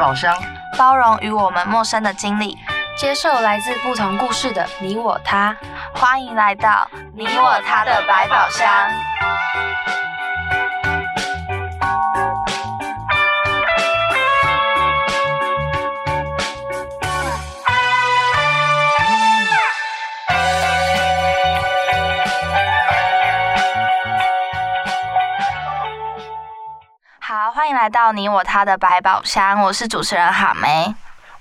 宝箱，包容与我们陌生的经历，接受来自不同故事的你我他。欢迎来到你我他的百宝箱。来到你我他的百宝箱，我是主持人哈梅。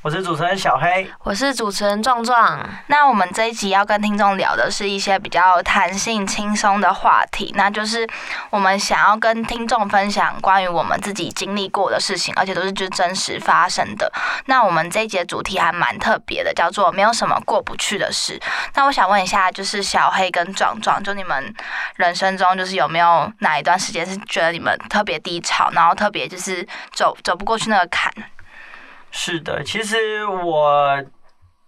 我是主持人小黑，我是主持人壮壮。那我们这一集要跟听众聊的是一些比较弹性、轻松的话题，那就是我们想要跟听众分享关于我们自己经历过的事情，而且都是就真实发生的。那我们这一节主题还蛮特别的，叫做“没有什么过不去的事”。那我想问一下，就是小黑跟壮壮，就你们人生中就是有没有哪一段时间是觉得你们特别低潮，然后特别就是走走不过去那个坎？是的，其实我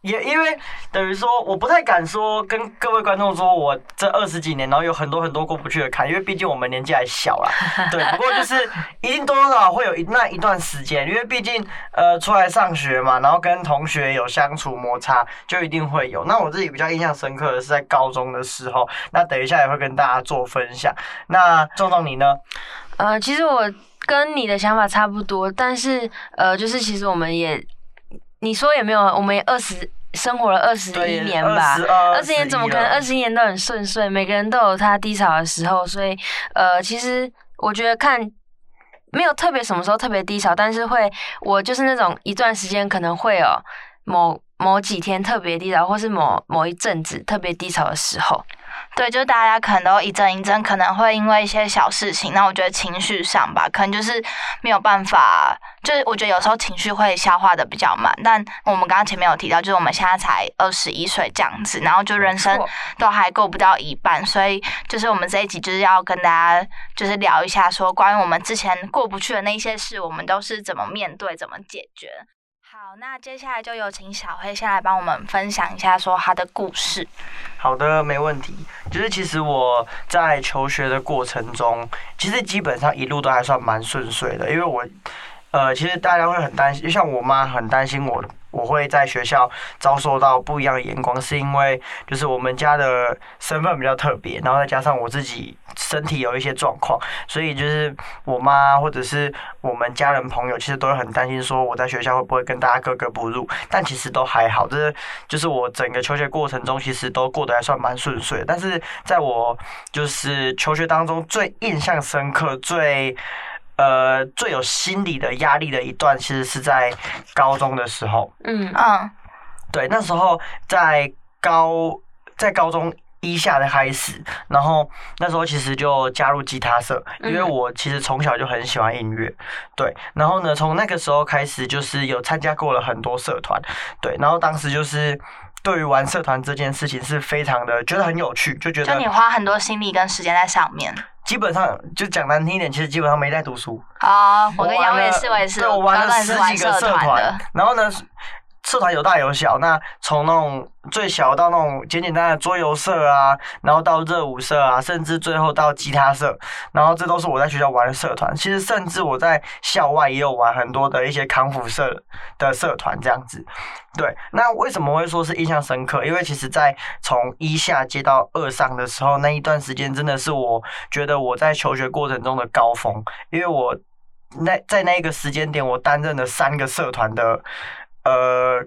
也因为等于说，我不太敢说跟各位观众说我这二十几年，然后有很多很多过不去的坎，因为毕竟我们年纪还小啦。对，不过就是一定多多少少会有一那一段时间，因为毕竟呃出来上学嘛，然后跟同学有相处摩擦，就一定会有。那我自己比较印象深刻的是在高中的时候，那等一下也会跟大家做分享。那壮壮你呢？呃，其实我。跟你的想法差不多，但是呃，就是其实我们也，你说也没有，我们也二十生活了二十一年吧，二十年怎么可能二十一年都很顺遂？每个人都有他低潮的时候，所以呃，其实我觉得看没有特别什么时候特别低潮，但是会我就是那种一段时间可能会有某某几天特别低潮，或是某某一阵子特别低潮的时候。对，就大家可能都一阵一阵，可能会因为一些小事情，那我觉得情绪上吧，可能就是没有办法，就是我觉得有时候情绪会消化的比较慢。但我们刚刚前面有提到，就是我们现在才二十一岁这样子，然后就人生都还够不到一半，所以就是我们这一集就是要跟大家就是聊一下，说关于我们之前过不去的那些事，我们都是怎么面对、怎么解决。好，那接下来就有请小黑先来帮我们分享一下，说他的故事。好的，没问题。就是其实我在求学的过程中，其实基本上一路都还算蛮顺遂的，因为我，呃，其实大家会很担心，就像我妈很担心我。我会在学校遭受到不一样的眼光，是因为就是我们家的身份比较特别，然后再加上我自己身体有一些状况，所以就是我妈或者是我们家人朋友，其实都会很担心说我在学校会不会跟大家格格不入，但其实都还好，就是就是我整个求学过程中其实都过得还算蛮顺遂，但是在我就是求学当中最印象深刻最。呃，最有心理的压力的一段，其实是在高中的时候。嗯啊，对，那时候在高在高中一下的开始，然后那时候其实就加入吉他社，因为我其实从小就很喜欢音乐。对，然后呢，从那个时候开始，就是有参加过了很多社团。对，然后当时就是对于玩社团这件事情是非常的觉得很有趣，就觉得就你花很多心力跟时间在上面。基本上就讲难听一点，其实基本上没在读书。啊，我跟杨也是，我也是，对我玩了十几个社团，然后呢。社团有大有小，那从那种最小到那种简简单单的桌游社啊，然后到热舞社啊，甚至最后到吉他社，然后这都是我在学校玩的社团。其实甚至我在校外也有玩很多的一些康复社的社团这样子。对，那为什么会说是印象深刻？因为其实，在从一下接到二上的时候，那一段时间真的是我觉得我在求学过程中的高峰，因为我那在那一个时间点，我担任了三个社团的。呃，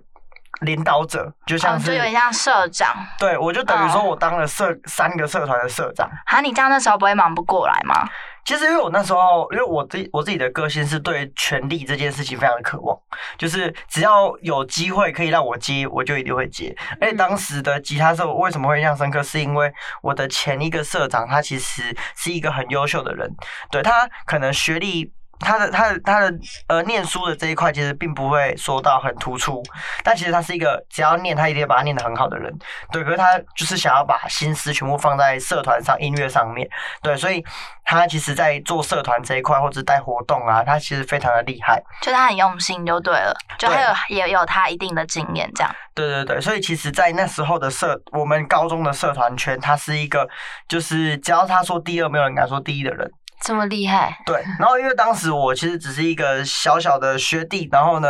领导者就像是有点像社长，对我就等于说我当了社三个社团的社长。哈，你这样那时候不会忙不过来吗？其实因为我那时候，因为我自我自己的个性是对权力这件事情非常的渴望，就是只要有机会可以让我接，我就一定会接。而且当时的吉他社为什么会印象深刻，是因为我的前一个社长他其实是一个很优秀的人，对他可能学历。他的他的他的呃，念书的这一块其实并不会说到很突出，但其实他是一个只要念他一定把它念得很好的人，对。可是他就是想要把心思全部放在社团上、音乐上面，对。所以他其实，在做社团这一块或者带活动啊，他其实非常的厉害。就他很用心，就对了。就还有也有他一定的经验，这样。对对对，所以其实，在那时候的社，我们高中的社团圈，他是一个，就是只要他说第二，没有人敢说第一的人。这么厉害。对，然后因为当时我其实只是一个小小的学弟，然后呢，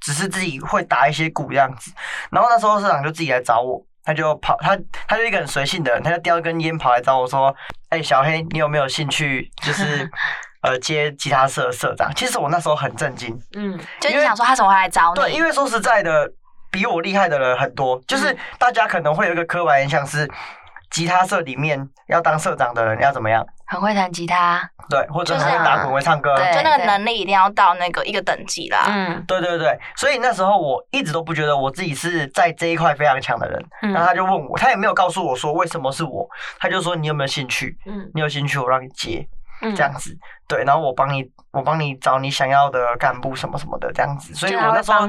只是自己会打一些鼓这样子。然后那时候社长就自己来找我，他就跑，他他就一个很随性的人，他就叼一根烟跑来找我说：“哎，小黑，你有没有兴趣？就是 呃，接吉他社社长？”其实我那时候很震惊，嗯，就你想说他怎么会来找你？对，因为说实在的，比我厉害的人很多，就是大家可能会有一个刻板印象是。吉他社里面要当社长的人要怎么样？很会弹吉他，对，或者很会打鼓、会唱歌，就那个能力一定要到那个一个等级啦。嗯，对对对，所以那时候我一直都不觉得我自己是在这一块非常强的人。然后他就问我，他也没有告诉我说为什么是我，他就说你有没有兴趣？嗯，你有兴趣我让你接，这样子。对，然后我帮你，我帮你找你想要的干部什么什么的这样子，所以我那时候，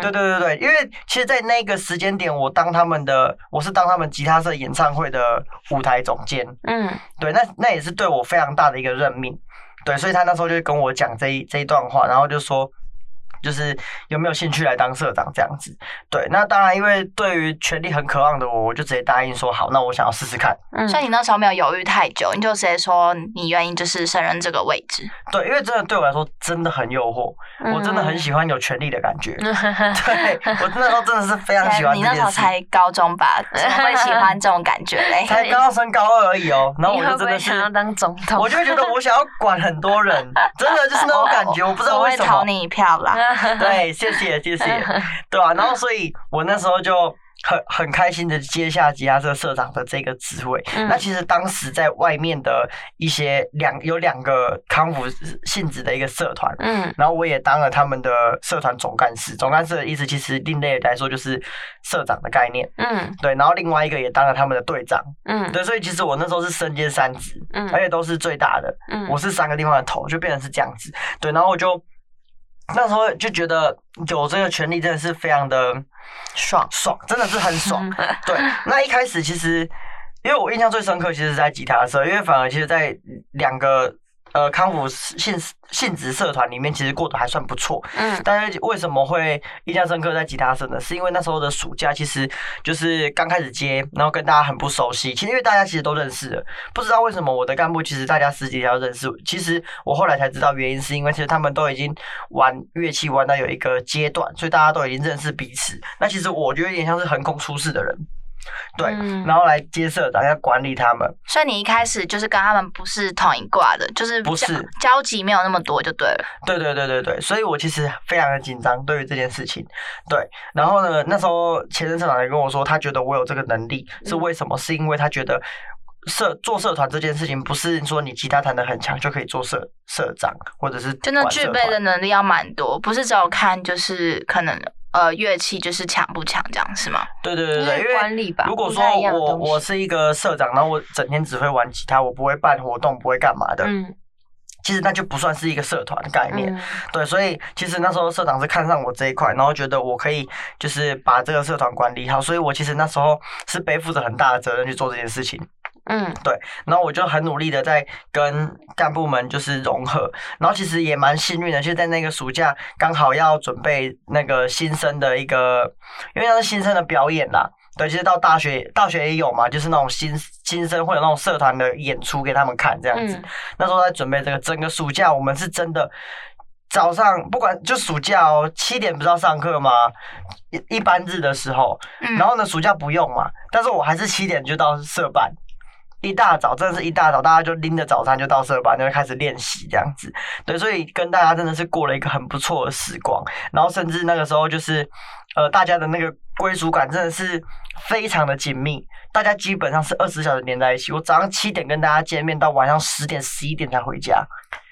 对对对对，因为其实，在那个时间点，我当他们的，我是当他们吉他社演唱会的舞台总监，嗯，对，那那也是对我非常大的一个任命，对，所以他那时候就跟我讲这一这一段话，然后就说。就是有没有兴趣来当社长这样子？对，那当然，因为对于权力很渴望的我，我就直接答应说好，那我想要试试看。嗯，所以你那时候没有犹豫太久，你就直接说你愿意就是胜任这个位置。对，因为真的对我来说真的很诱惑，我真的很喜欢有权力的感觉。对，我那时候真的是非常喜欢。你那时候才高中吧？怎么会喜欢这种感觉嘞？才刚升高二而已哦。然后我就真的 想要当总统，我就会觉得我想要管很多人，真的就是那种感觉。我不知道为什么。我会投你一票啦。对，谢谢谢谢，对啊？然后，所以我那时候就很很开心的接下吉他社社长的这个职位。那其实当时在外面的一些两有两个康复性质的一个社团，嗯，然后我也当了他们的社团总干事。总干事的意思其实另类来说就是社长的概念，嗯，对。然后另外一个也当了他们的队长，嗯，对。所以其实我那时候是身兼三职，嗯，而且都是最大的，嗯，我是三个地方的头，就变成是这样子，对。然后我就。那时候就觉得有这个权利真的是非常的爽爽，真的是很爽。对，那一开始其实，因为我印象最深刻，其实是在吉他社，因为反而其实，在两个。呃，康复性性质社团里面其实过得还算不错，嗯，但是为什么会印象深刻在吉他社呢？是因为那时候的暑假其实就是刚开始接，然后跟大家很不熟悉，其实因为大家其实都认识的，不知道为什么我的干部其实大家十几条认识，其实我后来才知道原因是因为其实他们都已经玩乐器玩到有一个阶段，所以大家都已经认识彼此。那其实我觉得有点像是横空出世的人。对，然后来接社长要管理他们，所以你一开始就是跟他们不是同一挂的，就是不是交集没有那么多就对了。对对对对对，所以我其实非常的紧张对于这件事情。对，然后呢，那时候前任社长也跟我说，他觉得我有这个能力，是为什么？是因为他觉得社做社团这件事情，不是说你吉他弹的很强就可以做社社长，或者是真的具备的能力要蛮多，不是只有看就是可能。呃，乐器就是强不强，这样是吗？对对对对，因为如果说我我是一个社长，然后我整天只会玩吉他，我不会办活动，不会干嘛的，嗯，其实那就不算是一个社团的概念。对，所以其实那时候社长是看上我这一块，然后觉得我可以就是把这个社团管理好，所以我其实那时候是背负着很大的责任去做这件事情。嗯，对，然后我就很努力的在跟干部们就是融合，然后其实也蛮幸运的，就在那个暑假刚好要准备那个新生的一个，因为那是新生的表演啦。对，其实到大学大学也有嘛，就是那种新新生会有那种社团的演出给他们看这样子。那时候在准备这个整个暑假，我们是真的早上不管就暑假哦，七点不是要上课吗？一一般日的时候，然后呢暑假不用嘛，但是我还是七点就到社办。一大早，真的是一大早，大家就拎着早餐就到社班，就开始练习这样子。对，所以跟大家真的是过了一个很不错的时光。然后甚至那个时候，就是呃，大家的那个归属感真的是非常的紧密，大家基本上是二十小时连在一起。我早上七点跟大家见面，到晚上十点、十一点才回家。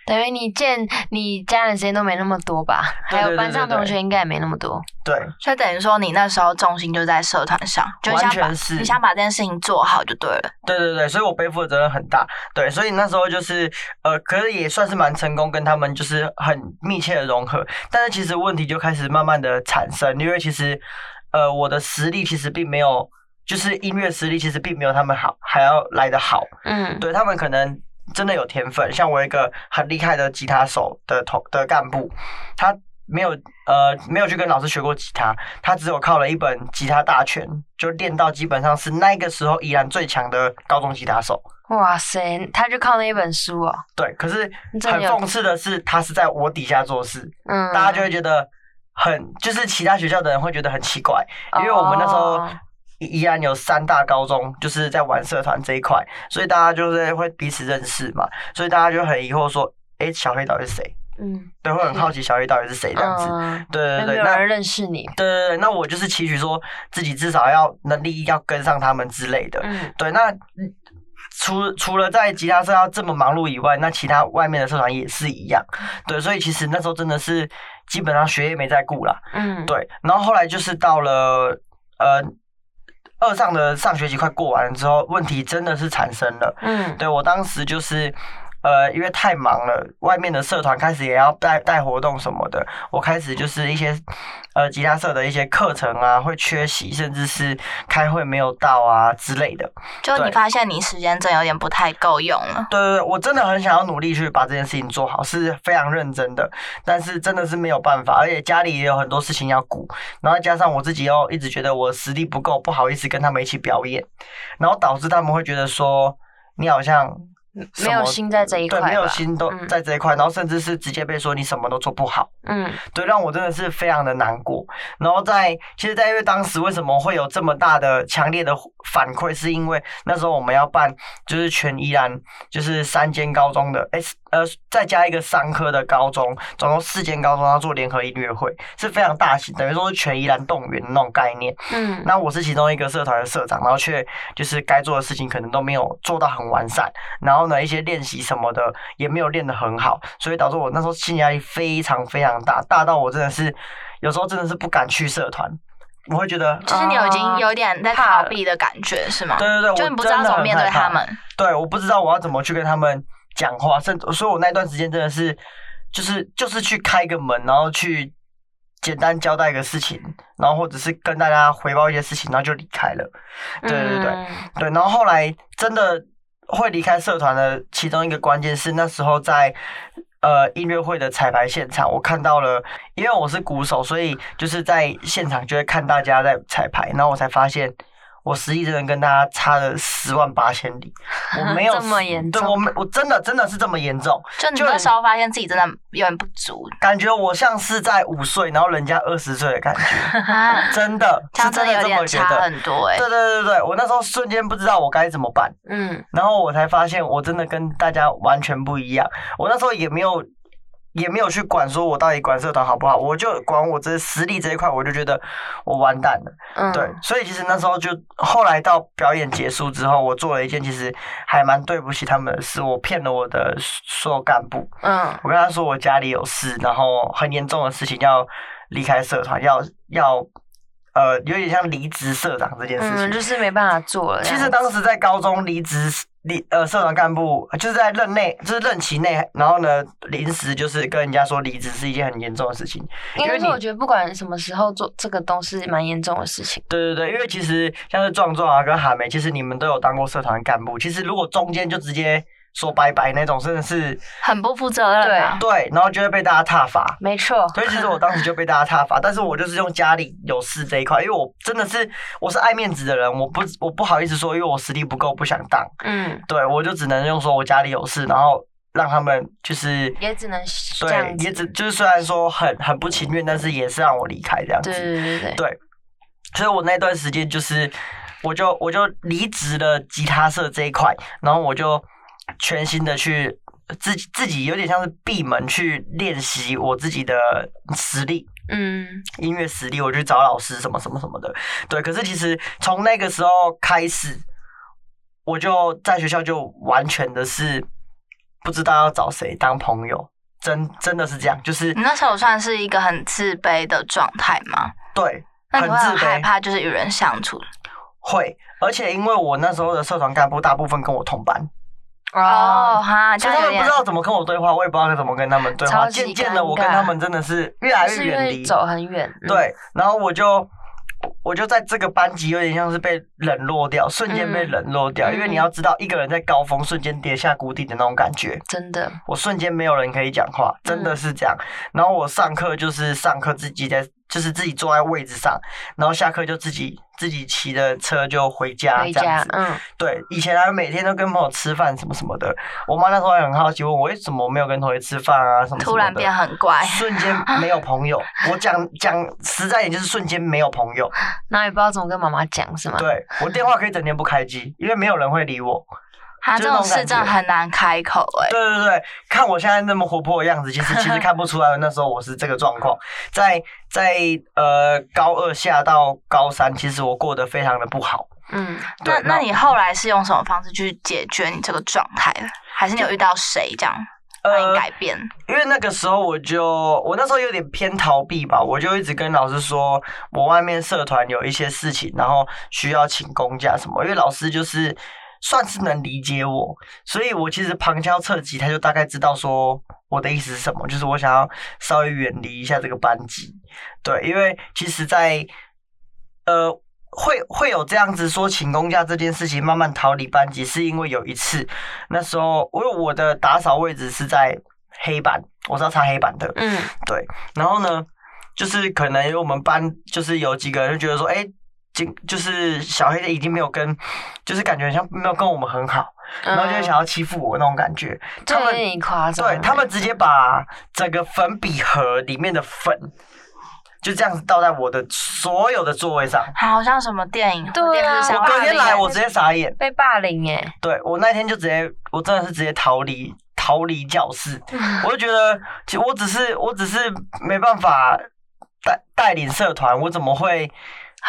等于你见你家人时间都没那么多吧？还有班上同学应该也没那么多。对，所以等于说你那时候重心就在社团上，就想把你想把这件事情做好就对了。对对对，所以我背负的责任很大。对，所以那时候就是呃，可是也算是蛮成功，跟他们就是很密切的融合。但是其实问题就开始慢慢的产生，因为其实呃，我的实力其实并没有，就是音乐实力其实并没有他们好，还要来的好。嗯，对他们可能。真的有天分，像我一个很厉害的吉他手的同的干部，他没有呃没有去跟老师学过吉他，他只有靠了一本吉他大全，就练到基本上是那个时候依然最强的高中吉他手。哇塞，他就靠那一本书哦。对，可是很讽刺的是，他是在我底下做事，嗯，大家就会觉得很，就是其他学校的人会觉得很奇怪，因为我们那时候依然有三大高中，就是在玩社团这一块，所以大家就是会彼此认识嘛，所以大家就很疑惑说，哎，小黑到底是谁？嗯，对，会很好奇小黑到底是谁这样子，对对对，没有人认识你，对对对，那我就是期许说自己至少要能力要跟上他们之类的，嗯，对，那。除除了在吉他社要这么忙碌以外，那其他外面的社团也是一样，对，所以其实那时候真的是基本上学业没在顾了，嗯，对，然后后来就是到了呃二上的上学期快过完了之后，问题真的是产生了，嗯，对我当时就是。呃，因为太忙了，外面的社团开始也要带带活动什么的，我开始就是一些呃吉他社的一些课程啊会缺席，甚至是开会没有到啊之类的。就你发现你时间真有点不太够用了。对对对，我真的很想要努力去把这件事情做好，是非常认真的，但是真的是没有办法，而且家里也有很多事情要顾，然后加上我自己又一直觉得我实力不够，不好意思跟他们一起表演，然后导致他们会觉得说你好像。没有心在这一块，对，没有心都在这一块，然后甚至是直接被说你什么都做不好，嗯，对，让我真的是非常的难过。然后在，其实，在因为当时为什么会有这么大的强烈的反馈，是因为那时候我们要办就是全宜兰就是三间高中的，哎，呃，再加一个三科的高中，总共四间高中要做联合音乐会，是非常大型，等于说是全宜兰动员的那种概念。嗯，那我是其中一个社团的社长，然后却就是该做的事情可能都没有做到很完善，然后。一些练习什么的也没有练得很好，所以导致我那时候心理压力非常非常大，大到我真的是有时候真的是不敢去社团。我会觉得，就是你已经有点在逃避的感觉，是吗？对对对，就你不知道怎么面对他们。对，我不知道我要怎么去跟他们讲话，甚至所以我那段时间真的是，就是就是去开个门，然后去简单交代一个事情，然后或者是跟大家汇报一些事情，然后就离开了。对对对对，然后后来真的。会离开社团的其中一个关键是那时候在呃音乐会的彩排现场，我看到了，因为我是鼓手，所以就是在现场就会看大家在彩排，然后我才发现。我实力真的跟大家差了十万八千里，我没有这么严重，对我没我真的真的是这么严重。就你那时候发现自己真的有点不足，感觉我像是在五岁，然后人家二十岁的感觉，真的是真的这么觉得。很多哎，对对对对，我那时候瞬间不知道我该怎么办，嗯，然后我才发现我真的跟大家完全不一样。我那时候也没有。也没有去管说我到底管社团好不好，我就管我这实力这一块，我就觉得我完蛋了。嗯，对，所以其实那时候就后来到表演结束之后，我做了一件其实还蛮对不起他们的事，我骗了我的所有干部。嗯，我跟他说我家里有事，然后很严重的事情要离开社团，要要呃有点像离职社长这件事情，就是没办法做了。其实当时在高中离职。离呃，社团干部就是在任内，就是任期内，然后呢，临时就是跟人家说离职是一件很严重的事情。因为我觉得不管什么时候做这个都是蛮严重的事情。对对对，因为其实像是壮壮啊跟韩梅，其实你们都有当过社团干部。其实如果中间就直接。说拜拜那种真的是很不负责任，对对，然后就会被大家挞伐，没错。所以其实我当时就被大家挞伐，但是我就是用家里有事这一块，因为我真的是我是爱面子的人，我不我不好意思说，因为我实力不够，不想当。嗯，对我就只能用说我家里有事，然后让他们就是也只能对，也只就是虽然说很很不情愿，但是也是让我离开这样子。对对对对，对。所以我那段时间就是我就我就离职了吉他社这一块，然后我就。全新的去自己自己有点像是闭门去练习我自己的实力，嗯，音乐实力，我去找老师什么什么什么的，对。可是其实从那个时候开始，我就在学校就完全的是不知道要找谁当朋友，真真的是这样，就是你那时候算是一个很自卑的状态吗？对，很自卑，害怕就是与人相处，会，而且因为我那时候的社团干部大部分跟我同班。哦哈，其实他们不知道怎么跟我对话，我也不知道该怎么跟他们对话。渐渐的，我跟他们真的是越来越远离，走很远。对，然后我就我就在这个班级有点像是被冷落掉，瞬间被冷落掉，因为你要知道一个人在高峰瞬间跌下谷底的那种感觉，真的，我瞬间没有人可以讲话，真的是这样。然后我上课就是上课自己在。就是自己坐在位置上，然后下课就自己自己骑着车就回家这样子。嗯，对，以前还每天都跟朋友吃饭什么什么的。我妈那时候还很好奇问我为什么没有跟同学吃饭啊什么什么的。突然变很乖，瞬间没有朋友。我讲讲实在点，就是瞬间没有朋友。那也不知道怎么跟妈妈讲是吗？对我电话可以整天不开机，因为没有人会理我。他这种事真的很难开口哎。对对对，看我现在那么活泼的样子，其实其实 看不出来那时候我是这个状况。在在呃高二下到高三，其实我过得非常的不好。嗯，那那你后来是用什么方式去解决你这个状态还是你有遇到谁这样帮你改变？因为那个时候我就我那时候有点偏逃避吧，我就一直跟老师说我外面社团有一些事情，然后需要请公假什么，因为老师就是。算是能理解我，所以我其实旁敲侧击，他就大概知道说我的意思是什么，就是我想要稍微远离一下这个班级。对，因为其实，在呃会会有这样子说请公假这件事情，慢慢逃离班级，是因为有一次那时候，因为我的打扫位置是在黑板，我是要擦黑板的。嗯，对。然后呢，就是可能我们班就是有几个人就觉得说，哎。就是小黑的已经没有跟，就是感觉像没有跟我们很好，然后就想要欺负我那种感觉。他们夸张，对他们直接把整个粉笔盒里面的粉就这样子倒在我的所有的座位上，好像什么电影。对啊，我隔天来我直接傻眼，被霸凌哎。对我那天就直接，我真的是直接逃离逃离教室。我就觉得，其实我只是我只是没办法带带领社团，我怎么会？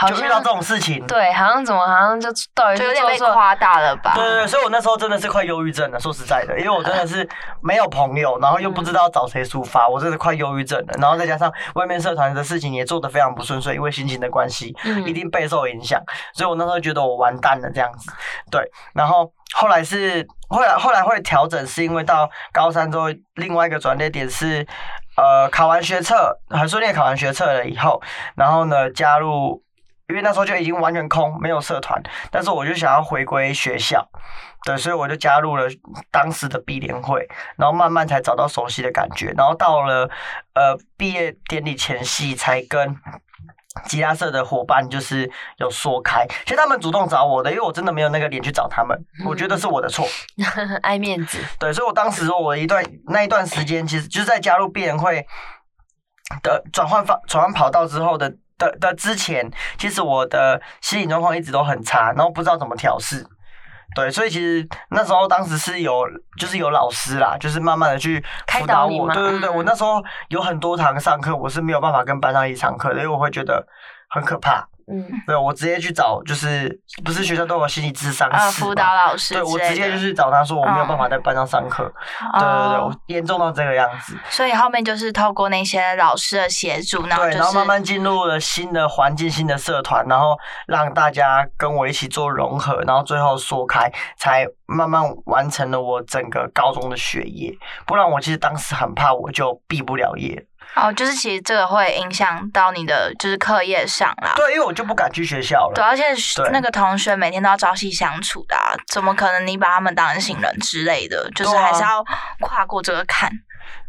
就遇到这种事情，对，好像怎么好像就到就有点被夸大了吧？对对对，所以我那时候真的是快忧郁症了。说实在的，因为我真的是没有朋友，然后又不知道找谁抒发，我真的快忧郁症了。然后再加上外面社团的事情也做得非常不顺遂，因为心情的关系，一定备受影响。所以我那时候觉得我完蛋了这样子。对，然后后来是后来后来会调整，是因为到高三之后，另外一个转捩点是，呃，考完学测很顺利，考完学测了以后，然后呢加入。因为那时候就已经完全空，没有社团，但是我就想要回归学校，对，所以我就加入了当时的毕联会，然后慢慢才找到熟悉的感觉，然后到了呃毕业典礼前夕，才跟吉他社的伙伴就是有说开，其实他们主动找我的，因为我真的没有那个脸去找他们，我觉得是我的错，爱面子，对，所以我当时我一段那一段时间，其实就是在加入毕联会的转换方转换跑道之后的。的的之前，其实我的心理状况一直都很差，然后不知道怎么调试，对，所以其实那时候当时是有，就是有老师啦，就是慢慢的去辅导我，对对对，我那时候有很多堂上课，我是没有办法跟班上一起上课的，因为我会觉得很可怕。嗯，对，我直接去找，就是不是学校都有心理智商啊辅导老师，对我直接就是找他说我没有办法在班上上课，对对对，我严重到这个样子。所以后面就是透过那些老师的协助，然后对，然后慢慢进入了新的环境、新的社团，然后让大家跟我一起做融合，然后最后说开，才慢慢完成了我整个高中的学业。不然我其实当时很怕，我就毕不了业。哦，就是其实这个会影响到你的就是课业上啦。对，因为我就不敢去学校了。对，而且那个同学每天都要朝夕相处的，怎么可能你把他们当成行人之类的？就是还是要跨过这个坎。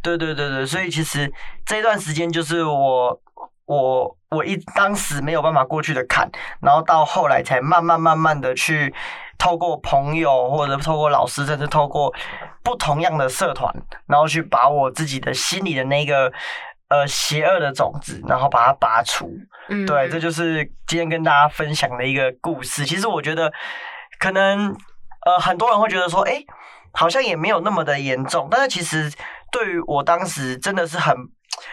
对对对对，所以其实这段时间就是我我我一当时没有办法过去的坎，然后到后来才慢慢慢慢的去透过朋友或者透过老师，甚至透过不同样的社团，然后去把我自己的心里的那个。呃，邪恶的种子，然后把它拔除。嗯，对，这就是今天跟大家分享的一个故事。其实我觉得，可能呃，很多人会觉得说，哎，好像也没有那么的严重。但是其实对于我当时，真的是很，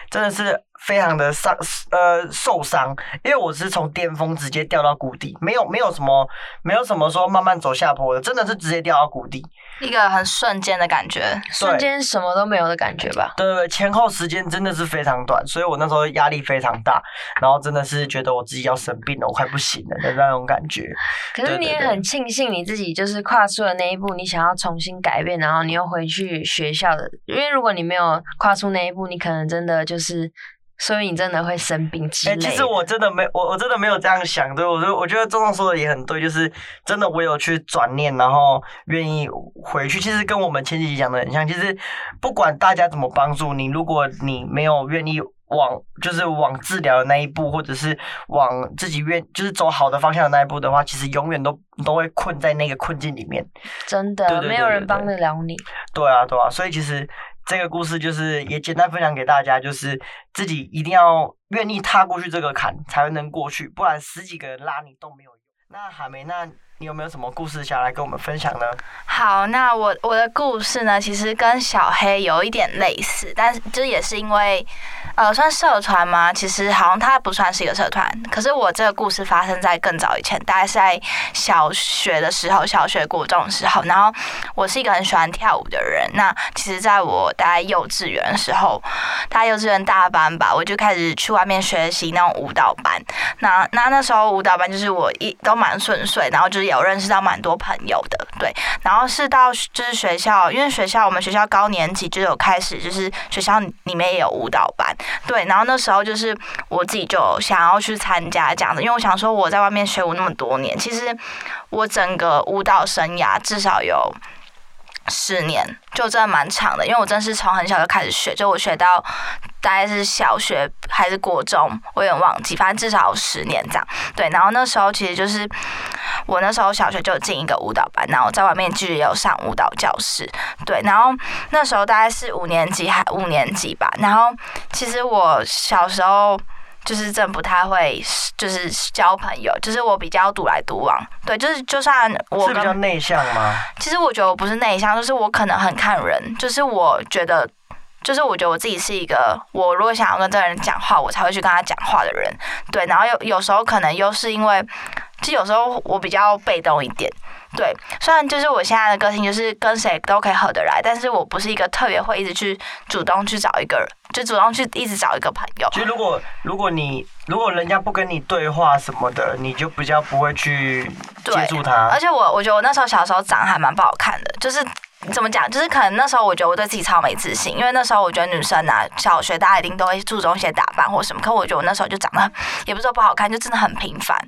真的是。非常的伤，呃，受伤，因为我是从巅峰直接掉到谷底，没有没有什么，没有什么说慢慢走下坡的，真的是直接掉到谷底，一个很瞬间的感觉，瞬间什么都没有的感觉吧？对对对，前后时间真的是非常短，所以我那时候压力非常大，然后真的是觉得我自己要生病了，我快不行了的那种感觉。可是你也很庆幸你自己就是跨出了那一步，你想要重新改变，然后你又回去学校的，因为如果你没有跨出那一步，你可能真的就是。所以你真的会生病之类。其实我真的没，我我真的没有这样想。对，我觉得我觉得周总说的也很对，就是真的我有去转念，然后愿意回去。其实跟我们前几集讲的很像。其实不管大家怎么帮助你，如果你没有愿意往就是往治疗的那一步，或者是往自己愿就是走好的方向的那一步的话，其实永远都都会困在那个困境里面。真的，没有人帮得了你。对啊，对啊，所以其实。这个故事就是也简单分享给大家，就是自己一定要愿意踏过去这个坎，才能过去，不然十几个人拉你都没有用。那海梅，那你有没有什么故事想来跟我们分享呢？好，那我我的故事呢，其实跟小黑有一点类似，但是这也是因为。呃，算社团吗？其实好像它不算是一个社团。可是我这个故事发生在更早以前，大概是在小学的时候，小学过中的时候。然后我是一个很喜欢跳舞的人。那其实在我大概幼稚园的时候，大概幼稚园大班吧，我就开始去外面学习那种舞蹈班。那那那时候舞蹈班就是我一都蛮顺遂，然后就是有认识到蛮多朋友的。对，然后是到就是学校，因为学校我们学校高年级就有开始，就是学校里面也有舞蹈班。对，然后那时候就是我自己就想要去参加这样的，因为我想说我在外面学舞那么多年，其实我整个舞蹈生涯至少有十年，就真的蛮长的。因为我真是从很小就开始学，就我学到大概是小学还是国中，我有点忘记，反正至少有十年这样。对，然后那时候其实就是我那时候小学就进一个舞蹈班，然后在外面继续有上舞蹈教室。对，然后那时候大概是五年级还五年级吧。然后其实我小时候就是真不太会，就是交朋友，就是我比较独来独往。对，就是就算我是比较内向吗？其实我觉得我不是内向，就是我可能很看人，就是我觉得。就是我觉得我自己是一个，我如果想要跟这个人讲话，我才会去跟他讲话的人。对，然后有有时候可能又是因为，其实有时候我比较被动一点。对，虽然就是我现在的个性就是跟谁都可以合得来，但是我不是一个特别会一直去主动去找一个人，就主动去一直找一个朋友。其实如果如果你如果人家不跟你对话什么的，你就比较不会去接触他。而且我我觉得我那时候小时候长得还蛮不好看的，就是。怎么讲？就是可能那时候我觉得我对自己超没自信，因为那时候我觉得女生啊，小学大家一定都会注重一些打扮或什么。可我觉得我那时候就长得也不是说不好看，就真的很平凡，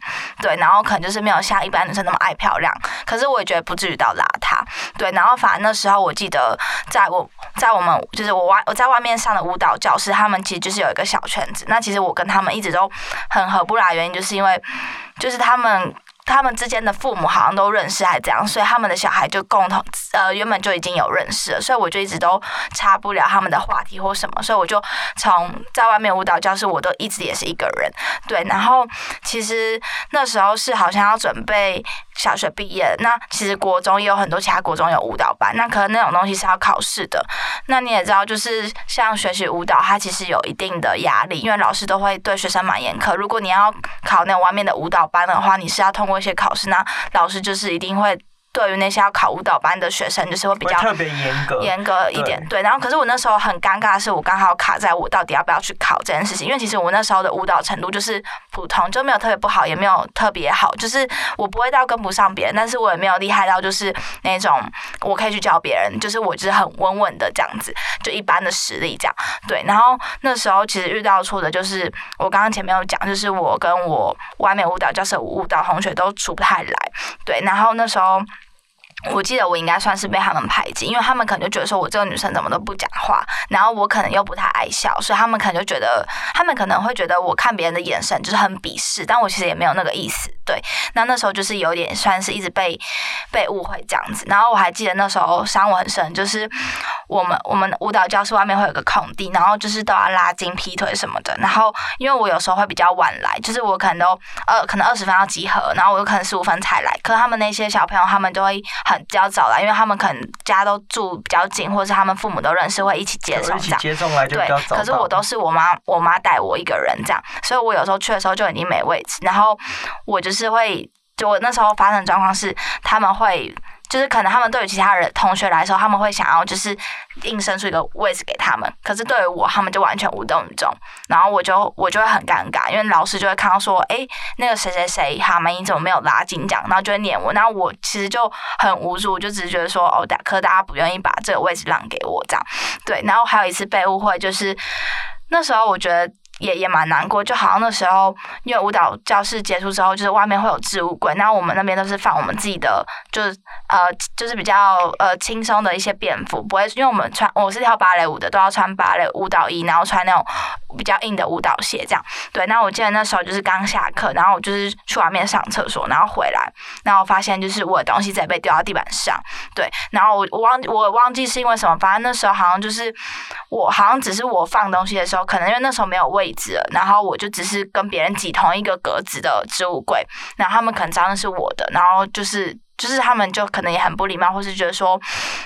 对。然后可能就是没有像一般女生那么爱漂亮，可是我也觉得不至于到邋遢，对。然后反正那时候我记得，在我在我们就是我外我在外面上的舞蹈教室，他们其实就是有一个小圈子。那其实我跟他们一直都很合不来，原因就是因为就是他们。他们之间的父母好像都认识，还怎样，所以他们的小孩就共同呃原本就已经有认识了，所以我就一直都插不了他们的话题或什么，所以我就从在外面舞蹈教室，我都一直也是一个人，对。然后其实那时候是好像要准备小学毕业，那其实国中也有很多其他国中有舞蹈班，那可能那种东西是要考试的。那你也知道，就是像学习舞蹈，它其实有一定的压力，因为老师都会对学生蛮严苛。如果你要考那种外面的舞蹈班的话，你是要通过。一些考试，那老师就是一定会。对于那些要考舞蹈班的学生，就是会比较特别严格严格一点。对，然后可是我那时候很尴尬的是，我刚好卡在我到底要不要去考这件事情。因为其实我那时候的舞蹈程度就是普通，就没有特别不好，也没有特别好，就是我不会到跟不上别人，但是我也没有厉害到就是那种我可以去教别人，就是我就是很稳稳的这样子，就一般的实力这样。对，然后那时候其实遇到错的就是我刚刚前面有讲，就是我跟我外面舞蹈教室舞蹈同学都处不太来。对，然后那时候。我记得我应该算是被他们排挤，因为他们可能就觉得说我这个女生怎么都不讲话，然后我可能又不太爱笑，所以他们可能就觉得，他们可能会觉得我看别人的眼神就是很鄙视，但我其实也没有那个意思。对，那那时候就是有点算是一直被被误会这样子。然后我还记得那时候伤我很深，就是我们我们舞蹈教室外面会有个空地，然后就是都要拉筋、劈腿什么的。然后因为我有时候会比较晚来，就是我可能都呃可能二十分要集合，然后我有可能十五分才来，可他们那些小朋友他们就会。很比较早来，因为他们可能家都住比较近，或者是他们父母都认识，会一起接送这样。接送来就对。可是我都是我妈，我妈带我一个人这样，所以我有时候去的时候就已经没位置，然后我就是会，就我那时候发生状况是他们会。就是可能他们对于其他人同学来说，他们会想要就是硬生出一个位置给他们，可是对于我，他们就完全无动于衷，然后我就我就会很尴尬，因为老师就会看到说，哎，那个谁谁谁，他们你怎么没有拉进奖，然后就会念我，然后我其实就很无助，就只是觉得说，哦，大可大家不愿意把这个位置让给我这样，对，然后还有一次被误会，就是那时候我觉得。也也蛮难过，就好像那时候因为舞蹈教室结束之后，就是外面会有置物柜，然后我们那边都是放我们自己的，就是呃就是比较呃轻松的一些便服，不会因为我们穿我是跳芭蕾舞的，都要穿芭蕾舞蹈衣，然后穿那种比较硬的舞蹈鞋这样。对，那我记得那时候就是刚下课，然后我就是去外面上厕所，然后回来，然后发现就是我的东西在被丢到地板上。对，然后我我忘我忘记是因为什么，反正那时候好像就是我好像只是我放东西的时候，可能因为那时候没有位置了，然后我就只是跟别人挤同一个格子的置物柜，然后他们可能知道那是我的，然后就是。就是他们就可能也很不礼貌，或是觉得说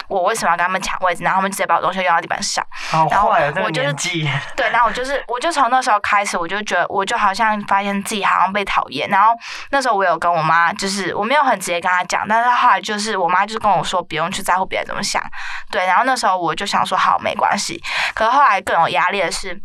我为什么要跟他们抢位置，然后他们直接把我东西扔到地板上。然后我就是对，然后我就是 我就从那时候开始，我就觉得我就好像发现自己好像被讨厌。然后那时候我有跟我妈，就是我没有很直接跟她讲，但是后来就是我妈就是跟我说不用去在乎别人怎么想。对，然后那时候我就想说好没关系。可是后来更有压力的是。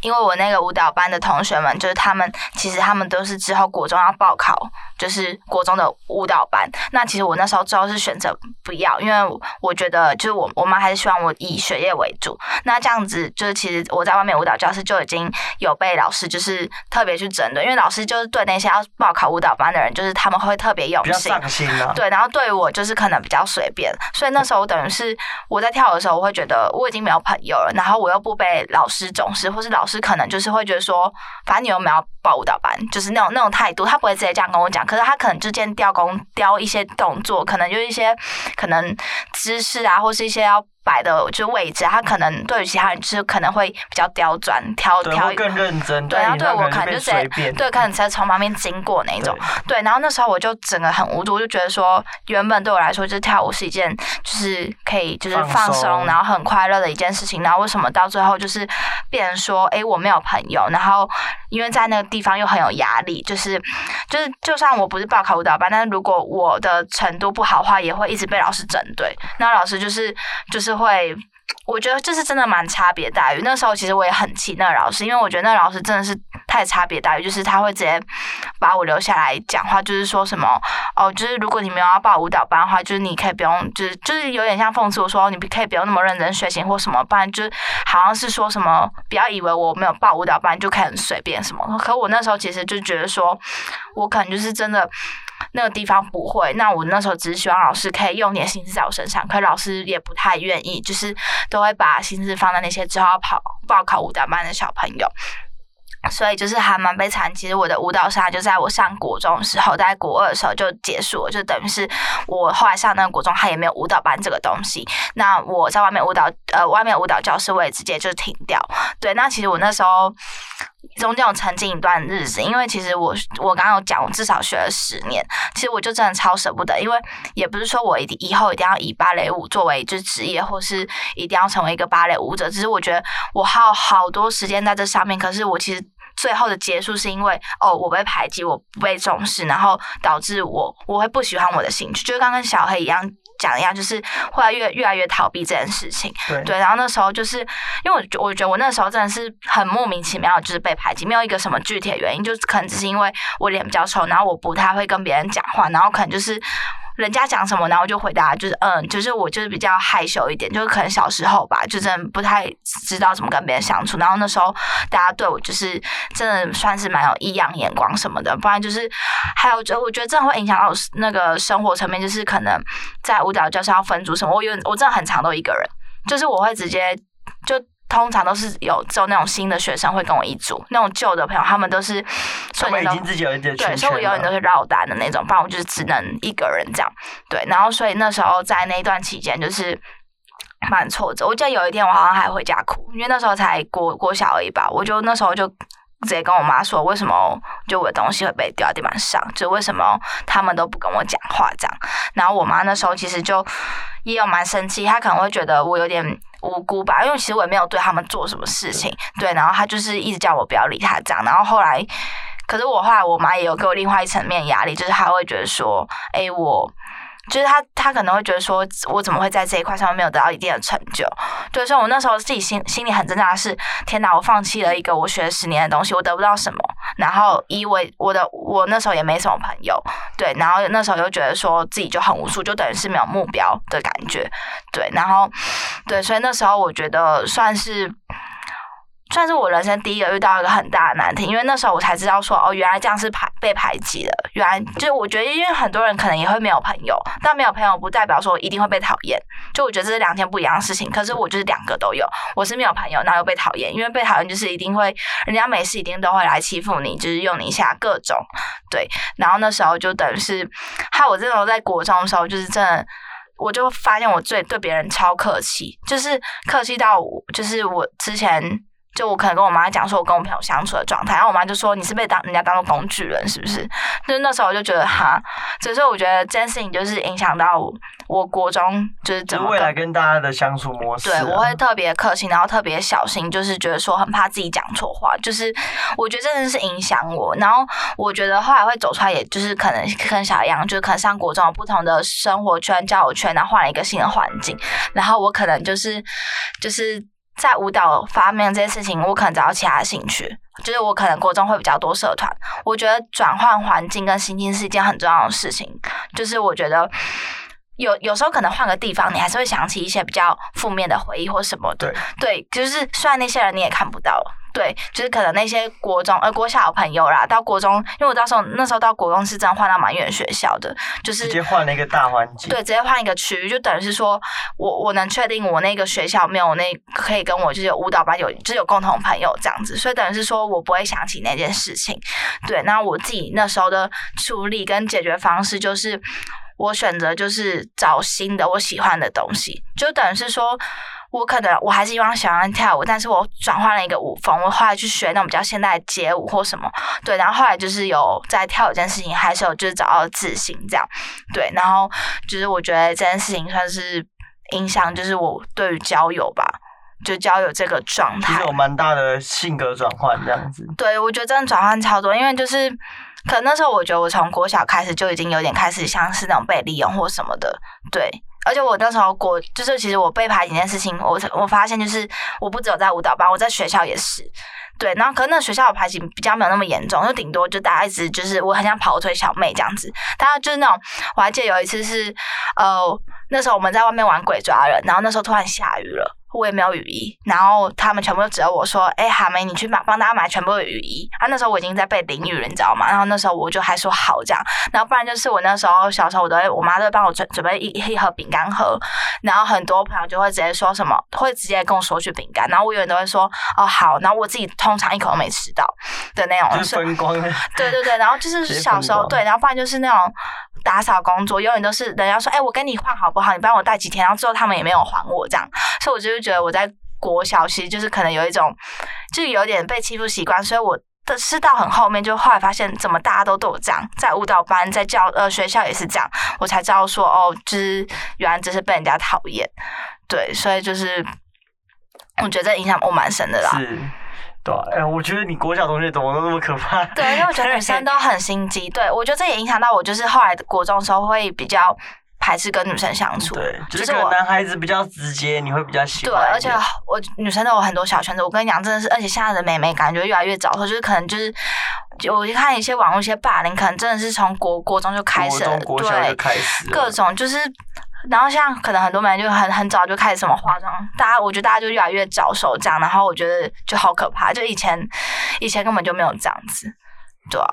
因为我那个舞蹈班的同学们，就是他们，其实他们都是之后国中要报考，就是国中的舞蹈班。那其实我那时候之后是选择不要，因为我觉得就是我我妈还是希望我以学业为主。那这样子就是其实我在外面舞蹈教室就已经有被老师就是特别去针对，因为老师就是对那些要报考舞蹈班的人，就是他们会特别用心，上心啊。对，然后对我就是可能比较随便，所以那时候等于是我在跳的时候，我会觉得我已经没有朋友了，然后我又不被老师重视，或是老师可能就是会觉得说，反正你又没有报舞蹈班，就是那种那种态度，他不会直接这样跟我讲，可是他可能之间调工调一些动作，可能就一些可能姿势啊，或是一些要。摆的就位置，他可能对于其他人就是可能会比较刁钻，挑挑更认真。对，然后对我可能就直接对，可能直接从旁边经过那一种。对，然后那时候我就整个很无助，我就觉得说，原本对我来说就是跳舞是一件就是可以就是放松，然后很快乐的一件事情。然后为什么到最后就是变成说，哎，我没有朋友，然后因为在那个地方又很有压力，就是就是就算我不是报考舞蹈班，但是如果我的程度不好的话，也会一直被老师针对。那老师就是就是。会，我觉得这是真的蛮差别待遇。那时候其实我也很气那个老师，因为我觉得那老师真的是太差别待遇，就是他会直接把我留下来讲话，就是说什么哦，就是如果你没有要报舞蹈班的话，就是你可以不用，就是就是有点像讽刺我说你可以不用那么认真学习或什么，不然就好像是说什么不要以为我没有报舞蹈班就可以很随便什么。可我那时候其实就觉得说，我可能就是真的。那个地方不会，那我那时候只是希望老师可以用点心思在我身上，可是老师也不太愿意，就是都会把心思放在那些之后要跑报考舞蹈班的小朋友，所以就是还蛮悲惨。其实我的舞蹈生涯就在我上国中的时候，在国二的时候就结束了，就等于是我后来上那个国中，他也没有舞蹈班这个东西。那我在外面舞蹈，呃，外面舞蹈教室我也直接就停掉。对，那其实我那时候。中间有沉浸一段日子，因为其实我我刚刚有讲，我至少学了十年，其实我就真的超舍不得，因为也不是说我一定以后一定要以芭蕾舞作为就是职业，或是一定要成为一个芭蕾舞者，只是我觉得我还有好多时间在这上面，可是我其实最后的结束是因为哦，我被排挤，我不被重视，然后导致我我会不喜欢我的兴趣，就是刚跟小黑一样。讲一样，就是后来越越来越逃避这件事情。对，然后那时候就是因为我我觉得我那时候真的是很莫名其妙，就是被排挤，没有一个什么具体的原因，就是可能只是因为我脸比较丑，然后我不太会跟别人讲话，然后可能就是。人家讲什么，然后就回答，就是嗯，就是我就是比较害羞一点，就是可能小时候吧，就真的不太知道怎么跟别人相处。然后那时候大家对我就是真的算是蛮有异样眼光什么的，不然就是还有就我觉得真的会影响到那个生活层面，就是可能在舞蹈教室要分组什么，我有我真的很常都一个人，就是我会直接就。通常都是有有那种新的学生会跟我一组，那种旧的朋友他们都是，他们已经自己有一点对，所以我永远都是绕单的那种，不然我就是只能一个人这样。对，然后所以那时候在那一段期间就是蛮挫折。我记得有一天我好像还回家哭，因为那时候才过过小而已吧，我就那时候就直接跟我妈说，为什么就我的东西会被掉在地板上，就为什么他们都不跟我讲话这样。然后我妈那时候其实就也有蛮生气，她可能会觉得我有点。无辜吧，因为其实我也没有对他们做什么事情，对，然后他就是一直叫我不要理他这样，然后后来，可是我后来我妈也有给我另外一层面压力，就是她会觉得说，哎，我。就是他，他可能会觉得说，我怎么会在这一块上面没有得到一定的成就？对，所以我那时候自己心心里很挣扎是，天哪，我放弃了一个我学十年的东西，我得不到什么。然后，因为我的我那时候也没什么朋友，对，然后那时候又觉得说自己就很无助，就等于是没有目标的感觉，对，然后，对，所以那时候我觉得算是。算是我人生第一个遇到一个很大的难题，因为那时候我才知道说，哦，原来这样是排被排挤的。原来就是我觉得，因为很多人可能也会没有朋友，但没有朋友不代表说一定会被讨厌。就我觉得这是两件不一样的事情。可是我就是两个都有，我是没有朋友，然后又被讨厌。因为被讨厌就是一定会，人家每次一定都会来欺负你，就是用你一下各种对。然后那时候就等于是，害我这种在国中的时候，就是真的。我就发现我最对别人超客气，就是客气到，就是我之前就我可能跟我妈讲说我跟我朋友相处的状态，然后我妈就说你是被当人家当做工具人是不是？就是那时候我就觉得哈，所以说我觉得这件事情就是影响到我。我国中就是怎么未来跟大家的相处模式，对我会特别客气，然后特别小心，就是觉得说很怕自己讲错话，就是我觉得真的是影响我。然后我觉得后来会走出来，也就是可能跟小杨，就是可能上国中不同的生活圈、交友圈，然后换了一个新的环境，然后我可能就是就是在舞蹈方面这些事情，我可能找到其他的兴趣，就是我可能国中会比较多社团。我觉得转换环境跟心境是一件很重要的事情，就是我觉得。有有时候可能换个地方，你还是会想起一些比较负面的回忆或什么的。对，就是虽然那些人你也看不到，对，就是可能那些国中呃国小朋友啦，到国中，因为我到时候那时候到国中是真的换到蛮远学校的，就是直接换了一个大环境。对，直接换一个区域，就等于是说我我能确定我那个学校没有那可以跟我就是有舞蹈班有就是有共同朋友这样子，所以等于是说我不会想起那件事情。对，那我自己那时候的处理跟解决方式就是。我选择就是找新的我喜欢的东西，就等于是说，我可能我还是一样喜欢跳舞，但是我转换了一个舞风，我后来去学那种比较现代街舞或什么，对，然后后来就是有在跳这件事情，还是有就是找到自信这样，对，然后就是我觉得这件事情算是影响，就是我对于交友吧，就交友这个状态，有蛮大的性格转换这样子，对我觉得真的转换超多，因为就是。可能那时候我觉得我从国小开始就已经有点开始像是那种被利用或什么的，对。而且我那时候国就是其实我被排挤这件事情，我我发现就是我不只有在舞蹈班，我在学校也是，对。然后可能那学校的排挤比较没有那么严重，就顶多就大家一直就是我很想跑腿小妹这样子。大家就是那种我还记得有一次是呃那时候我们在外面玩鬼抓人，然后那时候突然下雨了。我也没有雨衣，然后他们全部都指着我说：“哎，哈梅，你去买，帮大家买全部的雨衣。”啊，那时候我已经在被淋雨了，你知道吗？然后那时候我就还说好这样，然后不然就是我那时候小时候，我都会我妈都会帮我准准备一一盒饼干盒，然后很多朋友就会直接说什么，会直接跟我索取饼干，然后我永远都会说哦好，然后我自己通常一口都没吃到的那种，就是分光。对对对，然后就是小时候对，然后不然就是那种打扫工作，永远都是人家说：“哎，我跟你换好不好？你帮我带几天。”然后之后他们也没有还我这样，所以我就是觉得我在。国小其实就是可能有一种，就有点被欺负习惯，所以我的是到很后面，就后来发现怎么大家都都有这样，在舞蹈班，在教呃学校也是这样，我才知道说哦，就是原来只是被人家讨厌，对，所以就是我觉得影响我蛮深的啦。对，哎，我觉得你国小同学怎么都那么可怕？对，因为我觉得女生都很心机，对我觉得这也影响到我，就是后来国中的时候会比较。排斥跟女生相处，对，就是我男孩子比较直接，你会比较喜欢。对，而且我女生都有很多小圈子，我跟你讲，真的是，而且现在的美眉感觉越来越早熟，就是可能就是，我看一些网络一些霸凌，可能真的是从国国中就开始了，对，各种就是，然后像可能很多人就很很早就开始什么化妆，大家我觉得大家就越来越早熟这样，然后我觉得就好可怕，就以前以前根本就没有这样子，对啊。